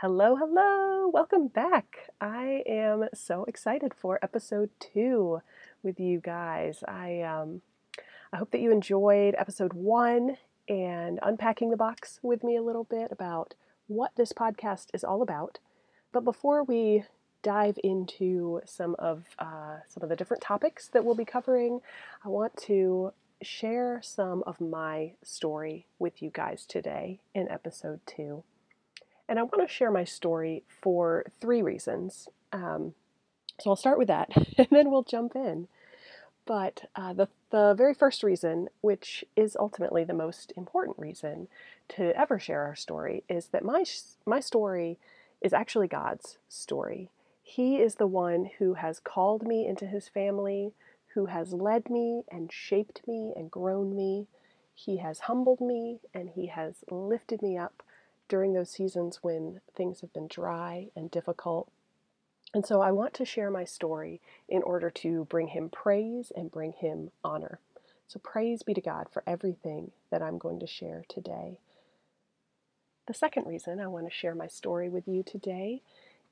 Hello, hello, welcome back. I am so excited for episode two with you guys. I um, I hope that you enjoyed episode one and unpacking the box with me a little bit about what this podcast is all about. But before we dive into some of uh, some of the different topics that we'll be covering, I want to share some of my story with you guys today in episode two. And I want to share my story for three reasons. Um, so I'll start with that and then we'll jump in. But uh, the, the very first reason, which is ultimately the most important reason to ever share our story, is that my, my story is actually God's story. He is the one who has called me into his family, who has led me and shaped me and grown me. He has humbled me and He has lifted me up during those seasons when things have been dry and difficult. And so I want to share my story in order to bring Him praise and bring Him honor. So praise be to God for everything that I'm going to share today. The second reason I want to share my story with you today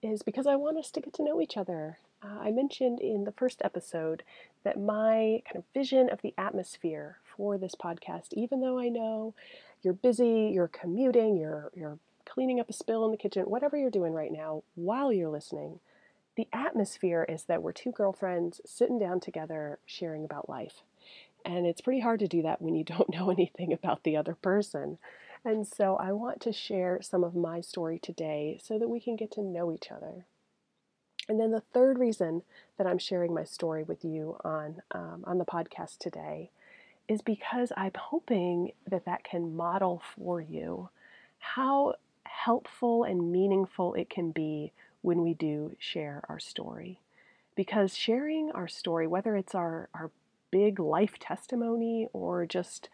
is because I want us to get to know each other. Uh, I mentioned in the first episode that my kind of vision of the atmosphere for this podcast, even though I know you're busy, you're commuting, you're you're cleaning up a spill in the kitchen, whatever you're doing right now while you're listening, the atmosphere is that we're two girlfriends sitting down together sharing about life. And it's pretty hard to do that when you don't know anything about the other person. And so I want to share some of my story today so that we can get to know each other. And then the third reason that I'm sharing my story with you on, um, on the podcast today is because I'm hoping that that can model for you how helpful and meaningful it can be when we do share our story. Because sharing our story, whether it's our, our big life testimony or just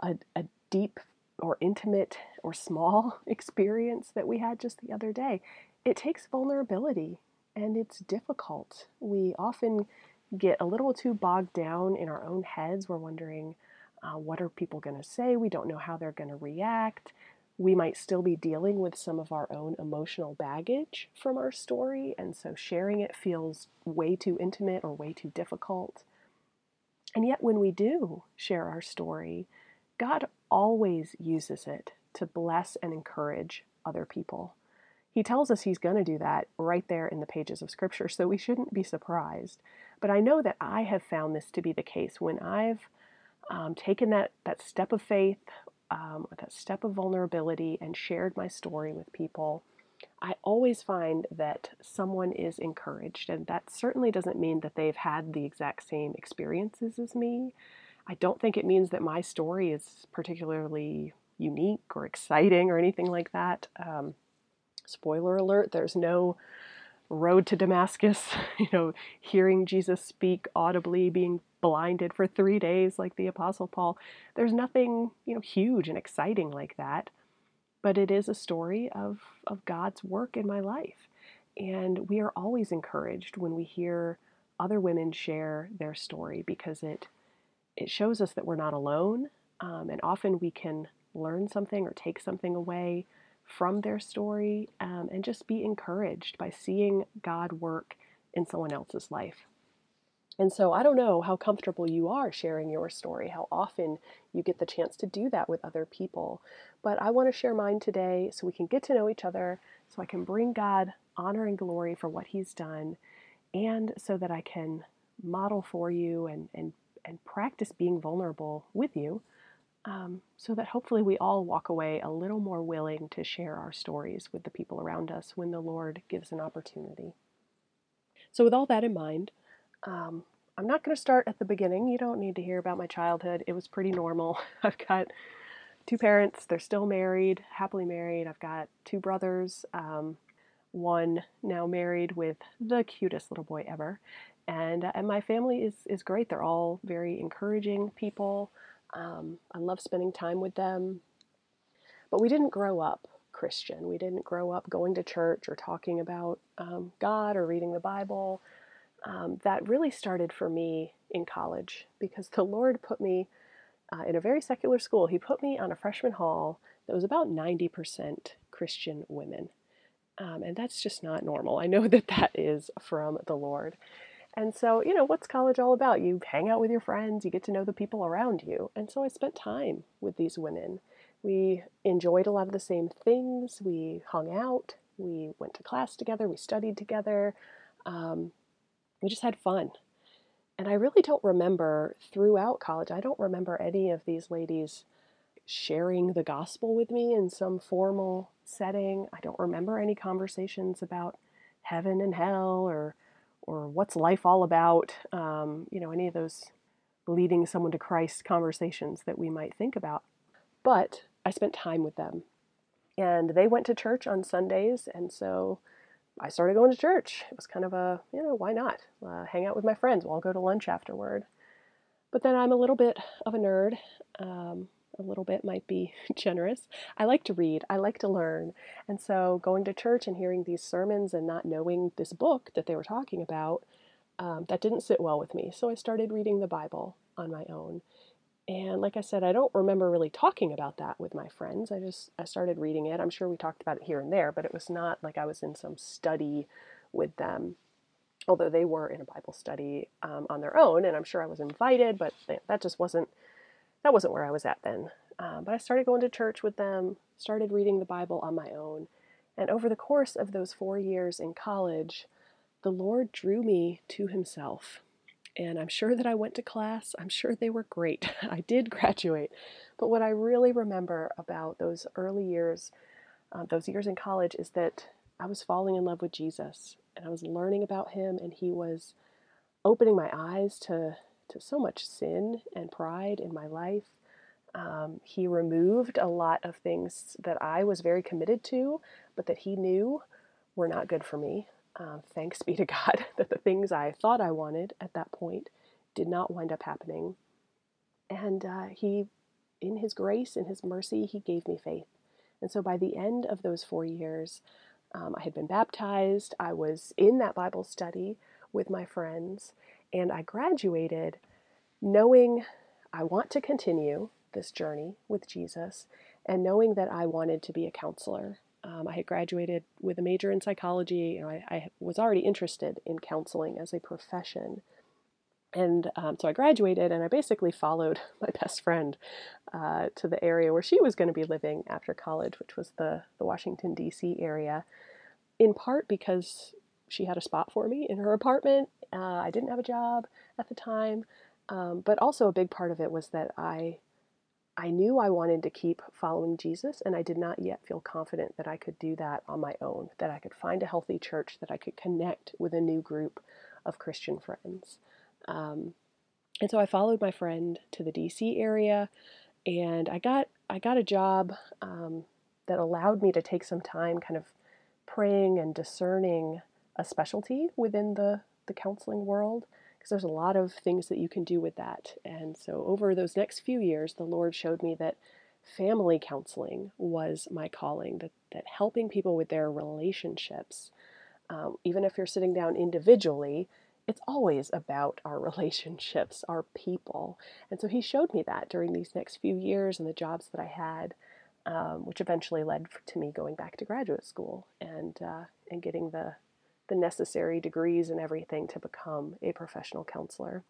a, a deep or intimate or small experience that we had just the other day, it takes vulnerability and it's difficult. We often get a little too bogged down in our own heads. We're wondering, uh, what are people going to say? We don't know how they're going to react. We might still be dealing with some of our own emotional baggage from our story, and so sharing it feels way too intimate or way too difficult. And yet, when we do share our story, God always uses it to bless and encourage other people. He tells us he's going to do that right there in the pages of Scripture, so we shouldn't be surprised. But I know that I have found this to be the case when I've um, taken that, that step of faith, um, that step of vulnerability, and shared my story with people. I always find that someone is encouraged, and that certainly doesn't mean that they've had the exact same experiences as me. I don't think it means that my story is particularly unique or exciting or anything like that. Um, spoiler alert, there's no road to Damascus, you know, hearing Jesus speak audibly, being blinded for three days like the Apostle Paul. There's nothing, you know, huge and exciting like that. But it is a story of, of God's work in my life. And we are always encouraged when we hear other women share their story because it it shows us that we're not alone. Um, and often we can learn something or take something away from their story um, and just be encouraged by seeing God work in someone else's life. And so I don't know how comfortable you are sharing your story, how often you get the chance to do that with other people. But I want to share mine today so we can get to know each other, so I can bring God honor and glory for what He's done, and so that I can model for you and, and, and practice being vulnerable with you um, so that hopefully we all walk away a little more willing to share our stories with the people around us when the Lord gives an opportunity. So, with all that in mind, um, I'm not going to start at the beginning. You don't need to hear about my childhood. It was pretty normal. I've got two parents. They're still married, happily married. I've got two brothers, um, one now married with the cutest little boy ever. And, uh, and my family is, is great. They're all very encouraging people. Um, I love spending time with them. But we didn't grow up Christian. We didn't grow up going to church or talking about um, God or reading the Bible. Um, that really started for me in college because the Lord put me uh, in a very secular school. He put me on a freshman hall that was about 90% Christian women. Um, and that's just not normal. I know that that is from the Lord. And so, you know, what's college all about? You hang out with your friends, you get to know the people around you. And so I spent time with these women. We enjoyed a lot of the same things. We hung out, we went to class together, we studied together. Um, we just had fun. And I really don't remember throughout college, I don't remember any of these ladies sharing the gospel with me in some formal setting. I don't remember any conversations about heaven and hell or or what's life all about. Um, you know, any of those leading someone to Christ conversations that we might think about. But I spent time with them, and they went to church on Sundays, and so I started going to church. It was kind of a, you know, why not? Uh, hang out with my friends. We'll go to lunch afterward. But then I'm a little bit of a nerd. Um, a little bit might be generous. I like to read, I like to learn. And so going to church and hearing these sermons and not knowing this book that they were talking about, um, that didn't sit well with me. So I started reading the Bible on my own. And like I said, I don't remember really talking about that with my friends. I just I started reading it. I'm sure we talked about it here and there, but it was not like I was in some study with them. Although they were in a Bible study um, on their own, and I'm sure I was invited, but that just wasn't that wasn't where I was at then. Um, but I started going to church with them, started reading the Bible on my own, and over the course of those four years in college, the Lord drew me to Himself and I'm sure that I went to class. I'm sure they were great. I did graduate. But what I really remember about those early years, uh, those years in college, is that I was falling in love with Jesus and I was learning about him, and he was opening my eyes to, to so much sin and pride in my life. Um, he removed a lot of things that I was very committed to, but that he knew were not good for me. Uh, thanks be to God that the things I thought I wanted at that point did not wind up happening. And uh, He, in His grace and His mercy, He gave me faith. And so by the end of those four years, um, I had been baptized, I was in that Bible study with my friends, and I graduated knowing I want to continue this journey with Jesus and knowing that I wanted to be a counselor um, I had graduated with a major in psychology. You know, I, I was already interested in counseling as a profession. And um, so I graduated and I basically followed my best friend uh, to the area where she was going to be living after college, which was the, the Washington, D.C. area, in part because she had a spot for me in her apartment. Uh, I didn't have a job at the time, um, but also a big part of it was that I I knew I wanted to keep following Jesus, and I did not yet feel confident that I could do that on my own, that I could find a healthy church, that I could connect with a new group of Christian friends. Um, and so I followed my friend to the DC area, and I got I got a job um, that allowed me to take some time, kind of praying and discerning a specialty within the the counseling world because there's a lot of things that you can do with that. And so, over those next few years, the Lord showed me that family counseling was my calling, that, that helping people with their relationships, um, even if you're sitting down individually, it's always about our relationships, our people. And so, He showed me that during these next few years and the jobs that I had. Um, which eventually led to me going back to graduate school and uh, and getting the the necessary degrees and everything to become a professional counselor.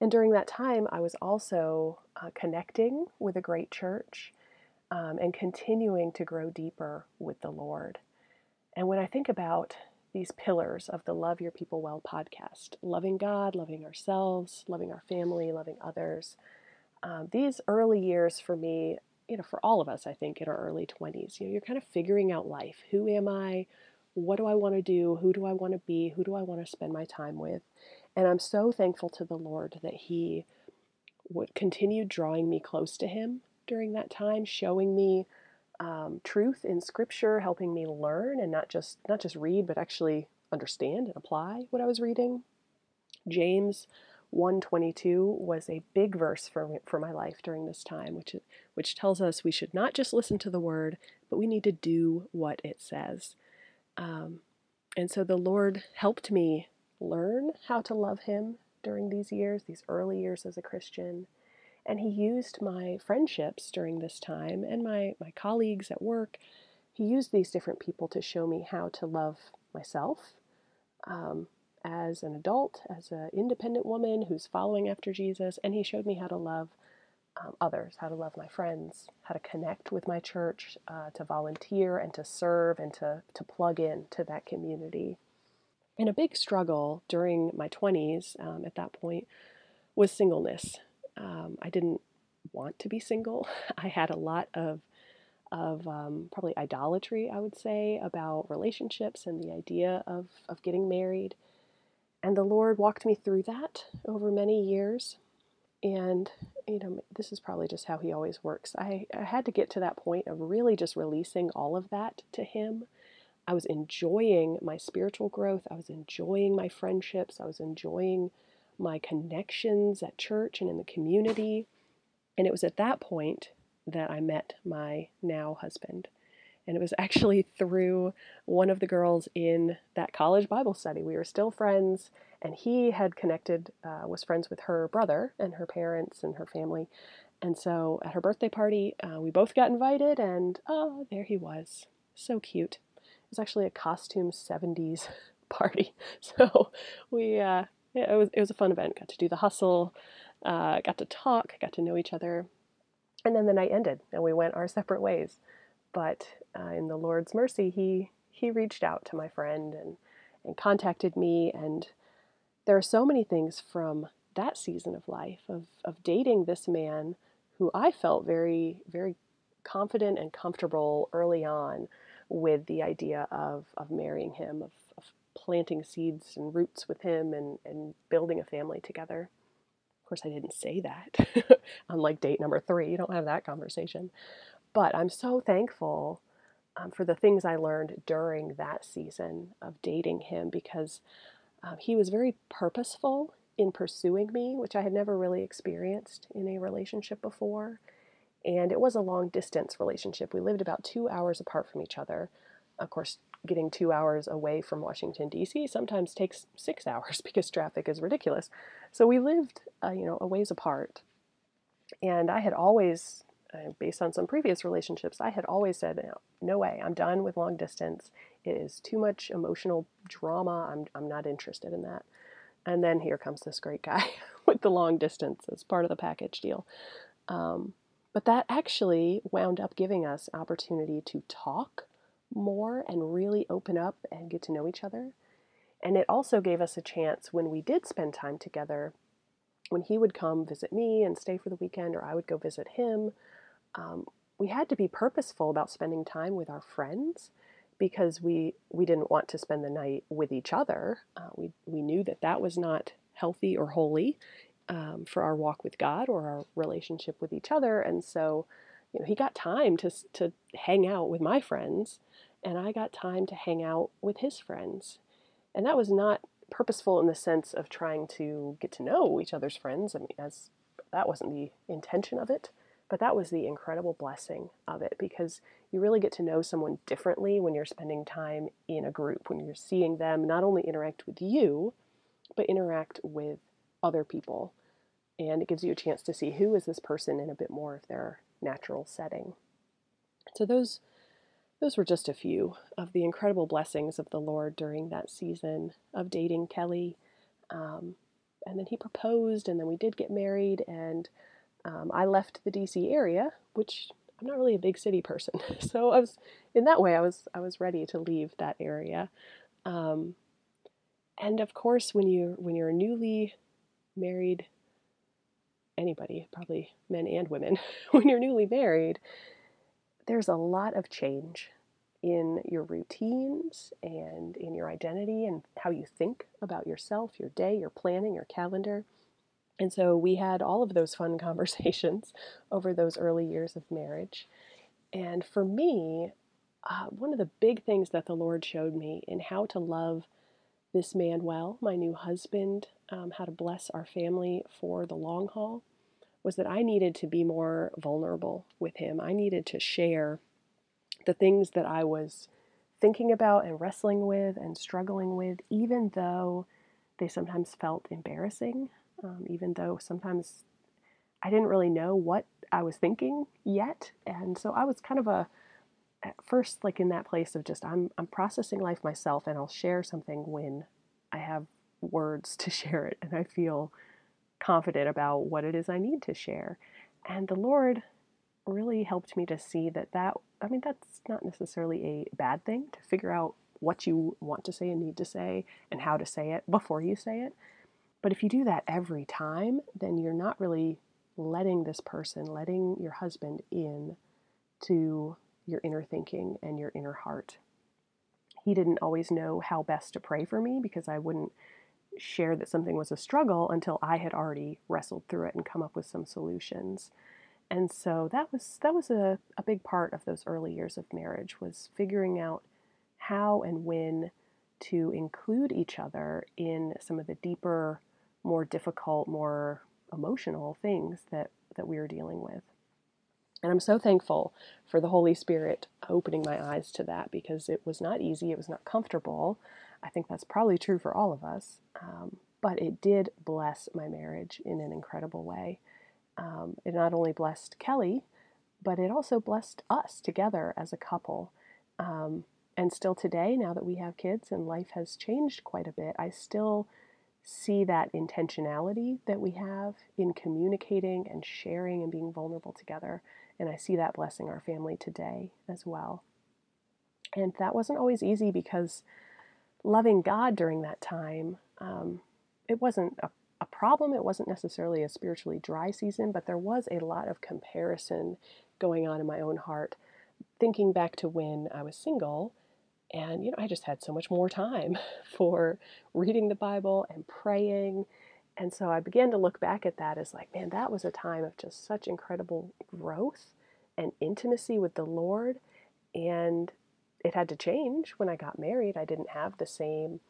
And during that time, I was also uh, connecting with a great church um, and continuing to grow deeper with the Lord. And when I think about these pillars of the Love Your People Well podcast loving God, loving ourselves, loving our family, loving others um, these early years for me, you know, for all of us, I think, in our early 20s, you know, you're kind of figuring out life. Who am I? What do I want to do? Who do I want to be? Who do I want to spend my time with? And I'm so thankful to the Lord that He would continue drawing me close to Him during that time, showing me um, truth in Scripture, helping me learn and not just not just read, but actually understand and apply what I was reading. James 122 was a big verse for for my life during this time, which which tells us we should not just listen to the word, but we need to do what it says. Um, and so the Lord helped me learn how to love Him during these years, these early years as a Christian. And He used my friendships during this time and my, my colleagues at work. He used these different people to show me how to love myself um, as an adult, as an independent woman who's following after Jesus. And He showed me how to love um, others, how to love my friends, how to connect with my church, uh, to volunteer and to serve and to, to plug in to that community. And a big struggle during my 20s um, at that point was singleness. Um, I didn't want to be single. I had a lot of of um, probably idolatry, I would say, about relationships and the idea of, of getting married. And the Lord walked me through that over many years. And, you know, this is probably just how He always works. I, I had to get to that point of really just releasing all of that to Him I was enjoying my spiritual growth. I was enjoying my friendships. I was enjoying my connections at church and in the community. And it was at that point that I met my now husband. And it was actually through one of the girls in that college Bible study. We were still friends, and he had connected, uh, was friends with her brother and her parents and her family. And so at her birthday party, uh, we both got invited, and oh, there he was. So cute It was actually a costume 70s party. So we, uh, yeah, it was, it was a fun event. Got to do the hustle, uh, got to talk, got to know each other. And then the night ended and we went our separate ways. But uh, in the Lord's mercy, he, he reached out to my friend and, and contacted me. And there are so many things from that season of life of, of dating this man who I felt very, very confident and comfortable early on with the idea of, of marrying him, of, of planting seeds and roots with him and, and building a family together. Of course, I didn't say that. Unlike date number three, you don't have that conversation. But I'm so thankful um, for the things I learned during that season of dating him because um, he was very purposeful in pursuing me, which I had never really experienced in a relationship before and it was a long distance relationship. We lived about two hours apart from each other. Of course, getting two hours away from Washington, D.C. sometimes takes six hours because traffic is ridiculous. So we lived, uh, you know, a ways apart. And I had always, uh, based on some previous relationships, I had always said, no, no way, I'm done with long distance. It is too much emotional drama. I'm, I'm not interested in that. And then here comes this great guy with the long distance as part of the package deal. Um, but that actually wound up giving us opportunity to talk more and really open up and get to know each other. And it also gave us a chance when we did spend time together, when he would come visit me and stay for the weekend, or I would go visit him. Um, we had to be purposeful about spending time with our friends because we we didn't want to spend the night with each other. Uh, we we knew that that was not healthy or holy, um, for our walk with God or our relationship with each other. And so, you know, he got time to to hang out with my friends, and I got time to hang out with his friends. And that was not purposeful in the sense of trying to get to know each other's friends. I mean, as that wasn't the intention of it, but that was the incredible blessing of it because you really get to know someone differently when you're spending time in a group, when you're seeing them not only interact with you, but interact with other people. And it gives you a chance to see who is this person in a bit more of their natural setting. So those those were just a few of the incredible blessings of the Lord during that season of dating Kelly. Um, and then he proposed, and then we did get married, and um, I left the DC area, which I'm not really a big city person, so I was in that way I was I was ready to leave that area. Um, and of course, when you when you're newly married anybody, probably men and women, when you're newly married, there's a lot of change in your routines and in your identity and how you think about yourself, your day, your planning, your calendar. And so we had all of those fun conversations over those early years of marriage. And for me, uh, one of the big things that the Lord showed me in how to love this man well, my new husband, um, how to bless our family for the long haul, was that I needed to be more vulnerable with him. I needed to share the things that I was thinking about and wrestling with and struggling with, even though they sometimes felt embarrassing, um, even though sometimes I didn't really know what I was thinking yet. And so I was kind of a, at first, like in that place of just, I'm, I'm processing life myself and I'll share something when I have words to share it and I feel confident about what it is I need to share. And the Lord really helped me to see that that I mean that's not necessarily a bad thing to figure out what you want to say and need to say and how to say it before you say it. But if you do that every time, then you're not really letting this person, letting your husband in to your inner thinking and your inner heart. He didn't always know how best to pray for me because I wouldn't share that something was a struggle until I had already wrestled through it and come up with some solutions. And so that was that was a, a big part of those early years of marriage was figuring out how and when to include each other in some of the deeper, more difficult, more emotional things that, that we are dealing with. And I'm so thankful for the Holy Spirit opening my eyes to that because it was not easy, it was not comfortable. I think that's probably true for all of us. Um, but it did bless my marriage in an incredible way. Um, it not only blessed Kelly, but it also blessed us together as a couple. Um, and still today, now that we have kids and life has changed quite a bit, I still see that intentionality that we have in communicating and sharing and being vulnerable together. And I see that blessing our family today as well. And that wasn't always easy because loving God during that time, um, it wasn't a, a problem. It wasn't necessarily a spiritually dry season, but there was a lot of comparison going on in my own heart. Thinking back to when I was single, and you know, I just had so much more time for reading the Bible and praying. And so I began to look back at that as like, man, that was a time of just such incredible growth and intimacy with the Lord. And it had to change when I got married. I didn't have the same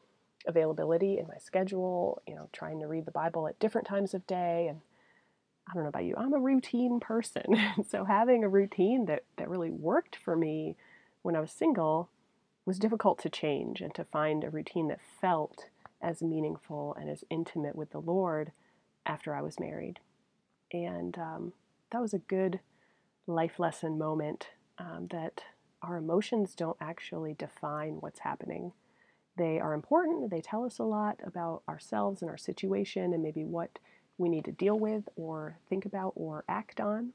availability in my schedule, you know, trying to read the Bible at different times of day. And I don't know about you, I'm a routine person. so having a routine that, that really worked for me when I was single was difficult to change and to find a routine that felt as meaningful and as intimate with the Lord after I was married. And um, that was a good life lesson moment um, that our emotions don't actually define what's happening. They are important, they tell us a lot about ourselves and our situation and maybe what we need to deal with or think about or act on.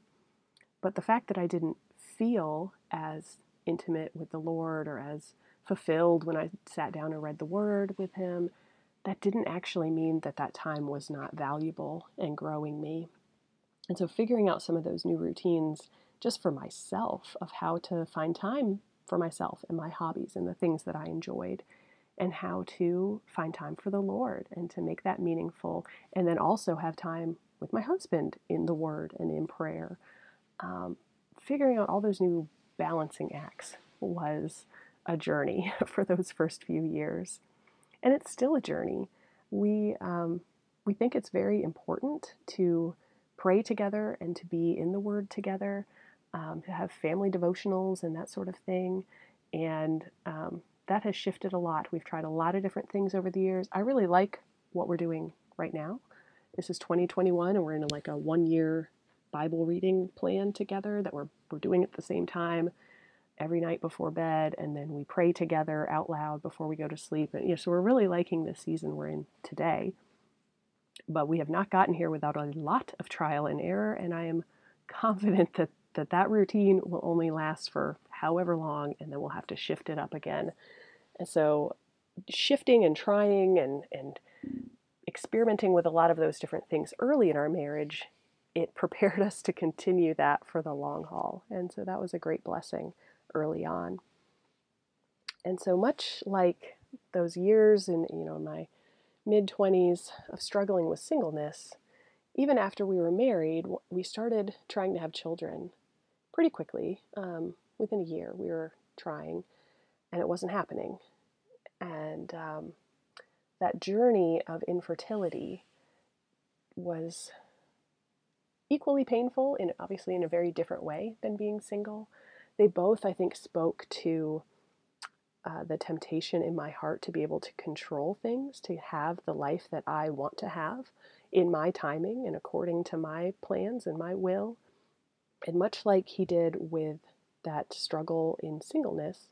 But the fact that I didn't feel as intimate with the Lord or as fulfilled when I sat down and read the Word with Him, that didn't actually mean that that time was not valuable and growing me. And so, figuring out some of those new routines just for myself of how to find time for myself and my hobbies and the things that I enjoyed, and how to find time for the Lord and to make that meaningful, and then also have time with my husband in the Word and in prayer. Um, figuring out all those new balancing acts was a journey for those first few years, and it's still a journey. We um, we think it's very important to pray together and to be in the Word together um, to have family devotionals and that sort of thing. And um, that has shifted a lot. We've tried a lot of different things over the years. I really like what we're doing right now. This is 2021, and we're in like a one year Bible reading plan together that we're, we're doing at the same time every night before bed, and then we pray together out loud before we go to sleep. And you know, so we're really liking this season we're in today. But we have not gotten here without a lot of trial and error, and I am confident that that that routine will only last for however long and then we'll have to shift it up again. And so shifting and trying and and experimenting with a lot of those different things early in our marriage, it prepared us to continue that for the long haul. And so that was a great blessing early on. And so much like those years in you know my mid 20s of struggling with singleness, even after we were married, we started trying to have children pretty quickly. Um, within a year, we were trying, and it wasn't happening. And um, that journey of infertility was equally painful, in obviously in a very different way than being single. They both, I think, spoke to uh, the temptation in my heart to be able to control things, to have the life that I want to have in my timing and according to my plans and my will. And much like he did with that struggle in singleness,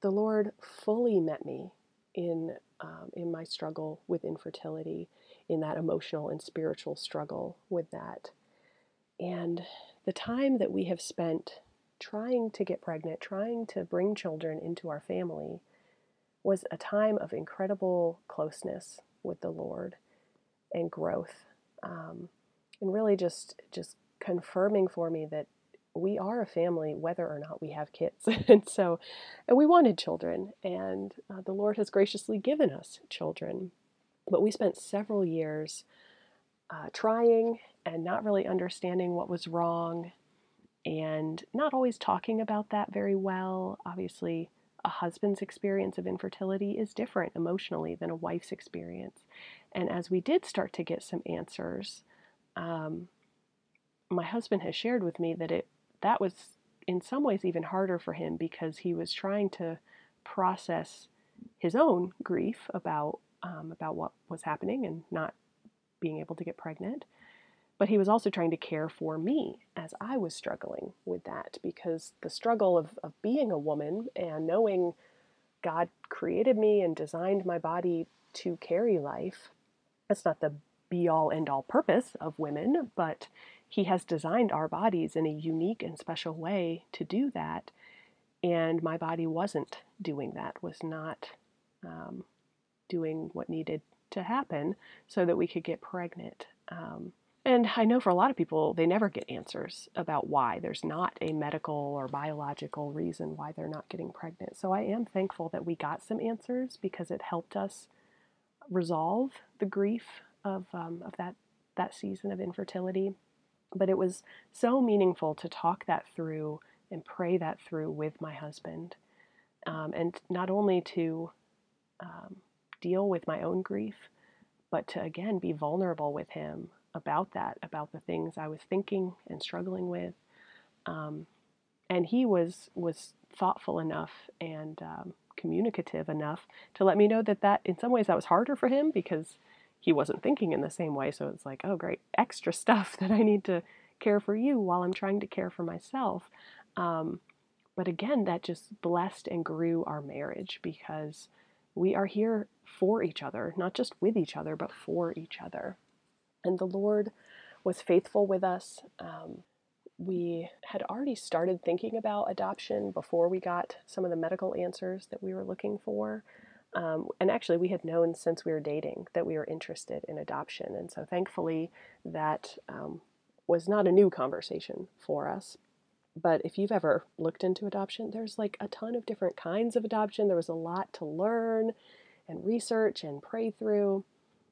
the Lord fully met me in um, in my struggle with infertility, in that emotional and spiritual struggle with that. And the time that we have spent trying to get pregnant, trying to bring children into our family, was a time of incredible closeness with the Lord and growth, um, and really just just confirming for me that we are a family whether or not we have kids. and so, and we wanted children, and uh, the Lord has graciously given us children. But we spent several years uh, trying and not really understanding what was wrong and not always talking about that very well. Obviously, a husband's experience of infertility is different emotionally than a wife's experience. And as we did start to get some answers, um, my husband has shared with me that it that was in some ways even harder for him because he was trying to process his own grief about um, about what was happening and not being able to get pregnant. But he was also trying to care for me as I was struggling with that because the struggle of, of being a woman and knowing God created me and designed my body to carry life. That's not the be all end all purpose of women, but he has designed our bodies in a unique and special way to do that. And my body wasn't doing that, was not um, doing what needed to happen so that we could get pregnant. Um, and I know for a lot of people, they never get answers about why. There's not a medical or biological reason why they're not getting pregnant. So I am thankful that we got some answers because it helped us resolve the grief of, um, of that, that season of infertility. But it was so meaningful to talk that through and pray that through with my husband. Um, and not only to um, deal with my own grief, but to again be vulnerable with him about that, about the things I was thinking and struggling with. Um, and he was was thoughtful enough and um, communicative enough to let me know that that in some ways that was harder for him because he wasn't thinking in the same way. So it's like, oh, great, extra stuff that I need to care for you while I'm trying to care for myself. Um, but again, that just blessed and grew our marriage because we are here for each other, not just with each other, but for each other. And the Lord was faithful with us. Um, we had already started thinking about adoption before we got some of the medical answers that we were looking for. Um, and actually, we had known since we were dating that we were interested in adoption. And so, thankfully, that um, was not a new conversation for us. But if you've ever looked into adoption, there's like a ton of different kinds of adoption. There was a lot to learn and research and pray through.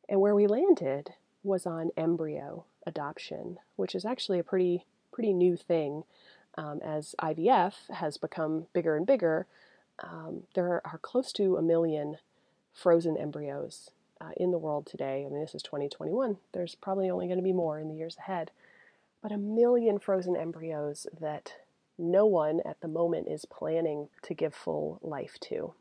And where we landed was on embryo adoption, which is actually a pretty pretty new thing. Um, as IVF has become bigger and bigger, um, there are close to a million frozen embryos uh, in the world today. I mean, this is 2021. There's probably only going to be more in the years ahead. But a million frozen embryos that no one at the moment is planning to give full life to.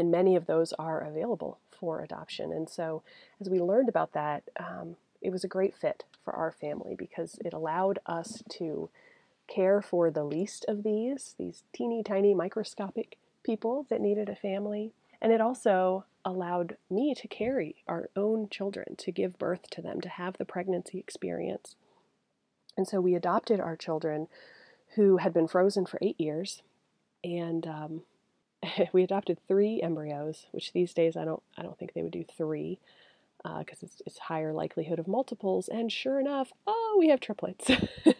And many of those are available for adoption. And so, as we learned about that, um, it was a great fit for our family because it allowed us to care for the least of these, these teeny tiny microscopic people that needed a family. And it also allowed me to carry our own children, to give birth to them, to have the pregnancy experience. And so we adopted our children who had been frozen for eight years. And um, we adopted three embryos, which these days I don't, I don't think they would do three because uh, it's, it's higher likelihood of multiples. And sure enough, oh, we have triplets,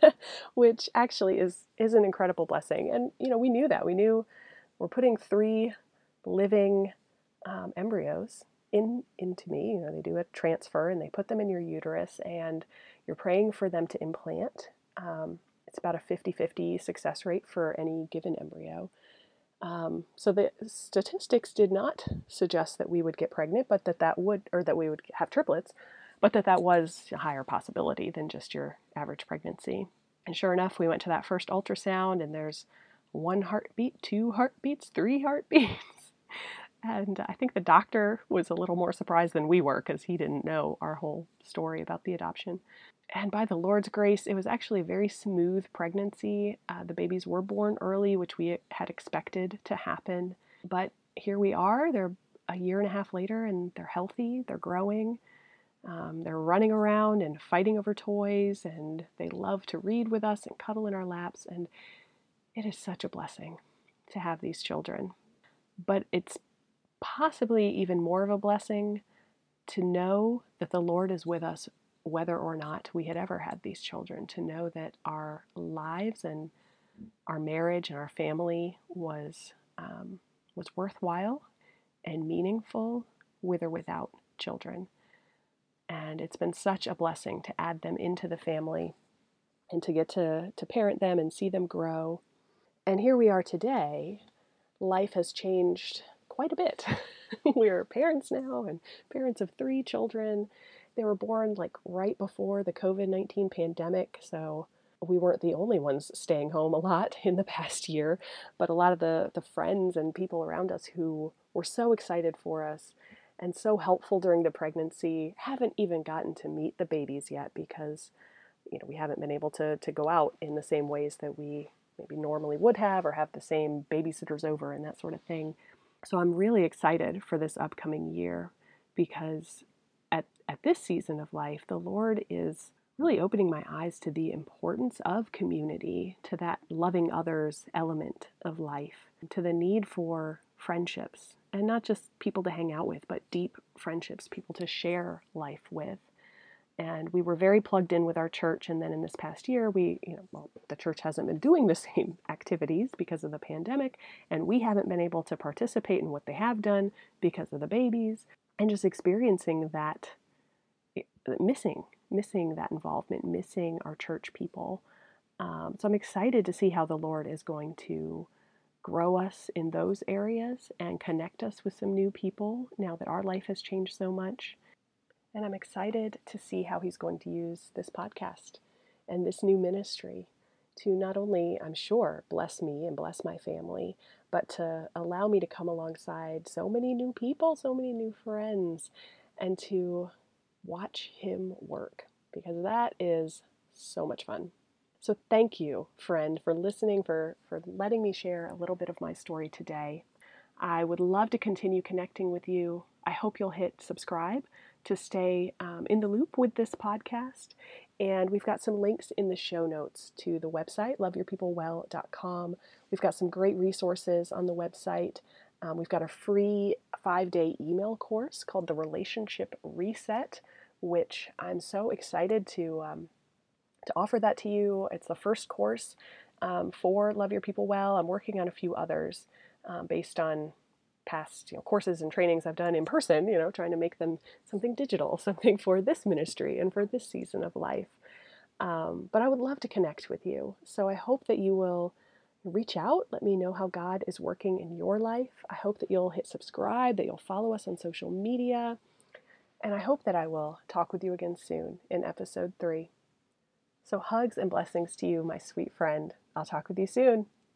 which actually is is an incredible blessing. And you know, we knew that. We knew we're putting three living um, embryos in into me. You know, they do a transfer and they put them in your uterus, and you're praying for them to implant. Um, it's about a 50 50 success rate for any given embryo. Um, so the statistics did not suggest that we would get pregnant, but that that would, or that we would have triplets, but that that was a higher possibility than just your average pregnancy. And sure enough, we went to that first ultrasound, and there's one heartbeat, two heartbeats, three heartbeats. And I think the doctor was a little more surprised than we were because he didn't know our whole story about the adoption. And by the Lord's grace, it was actually a very smooth pregnancy. Uh, the babies were born early, which we had expected to happen. But here we are. They're a year and a half later and they're healthy, they're growing. Um, they're running around and fighting over toys, and they love to read with us and cuddle in our laps. And it is such a blessing to have these children. But it's possibly even more of a blessing to know that the Lord is with us whether or not we had ever had these children, to know that our lives and our marriage and our family was um, was worthwhile and meaningful with or without children. And it's been such a blessing to add them into the family and to get to, to parent them and see them grow. And here we are today. Life has changed quite a bit. We're parents now and parents of three children. They were born like right before the COVID 19 pandemic, so we weren't the only ones staying home a lot in the past year, but a lot of the, the friends and people around us who were so excited for us and so helpful during the pregnancy haven't even gotten to meet the babies yet because you know we haven't been able to, to go out in the same ways that we maybe normally would have or have the same babysitters over and that sort of thing. So I'm really excited for this upcoming year because at, at this season of life, the Lord is really opening my eyes to the importance of community, to that loving others element of life, to the need for friendships, and not just people to hang out with, but deep friendships, people to share life with and we were very plugged in with our church and then in this past year we you know well the church hasn't been doing the same activities because of the pandemic and we haven't been able to participate in what they have done because of the babies and just experiencing that eh, missing missing that involvement missing our church people. Um, so i'm excited to see how the lord is going to grow us in those areas and connect us with some new people now that our life has changed so much and I'm excited to see how he's going to use this podcast and this new ministry to not only, I'm sure, bless me and bless my family, but to allow me to come alongside so many new people, so many new friends, and to watch him work because that is so much fun. So thank you, friend, for listening, for, for letting me share a little bit of my story today. I would love to continue connecting with you. I hope you'll hit subscribe to stay um, in the loop with this podcast. And we've got some links in the show notes to the website, loveyourpeoplewell.com. We've got some great resources on the website. Um, we've got a free five day email course called the Relationship Reset, which I'm so excited to, um, to offer that to you. It's the first course um, for Love Your People Well. I'm working on a few others um, based on past you know, courses and trainings I've done in person, you know, trying to make them something digital, something for this ministry and for this season of life. Um, but I would love to connect with you. So I hope that you will reach out. Let me know how God is working in your life. I hope that you'll hit subscribe, that you'll follow us on social media. And I hope that I will talk with you again soon in episode three. So, hugs and blessings to you, my sweet friend. I'll talk with you soon.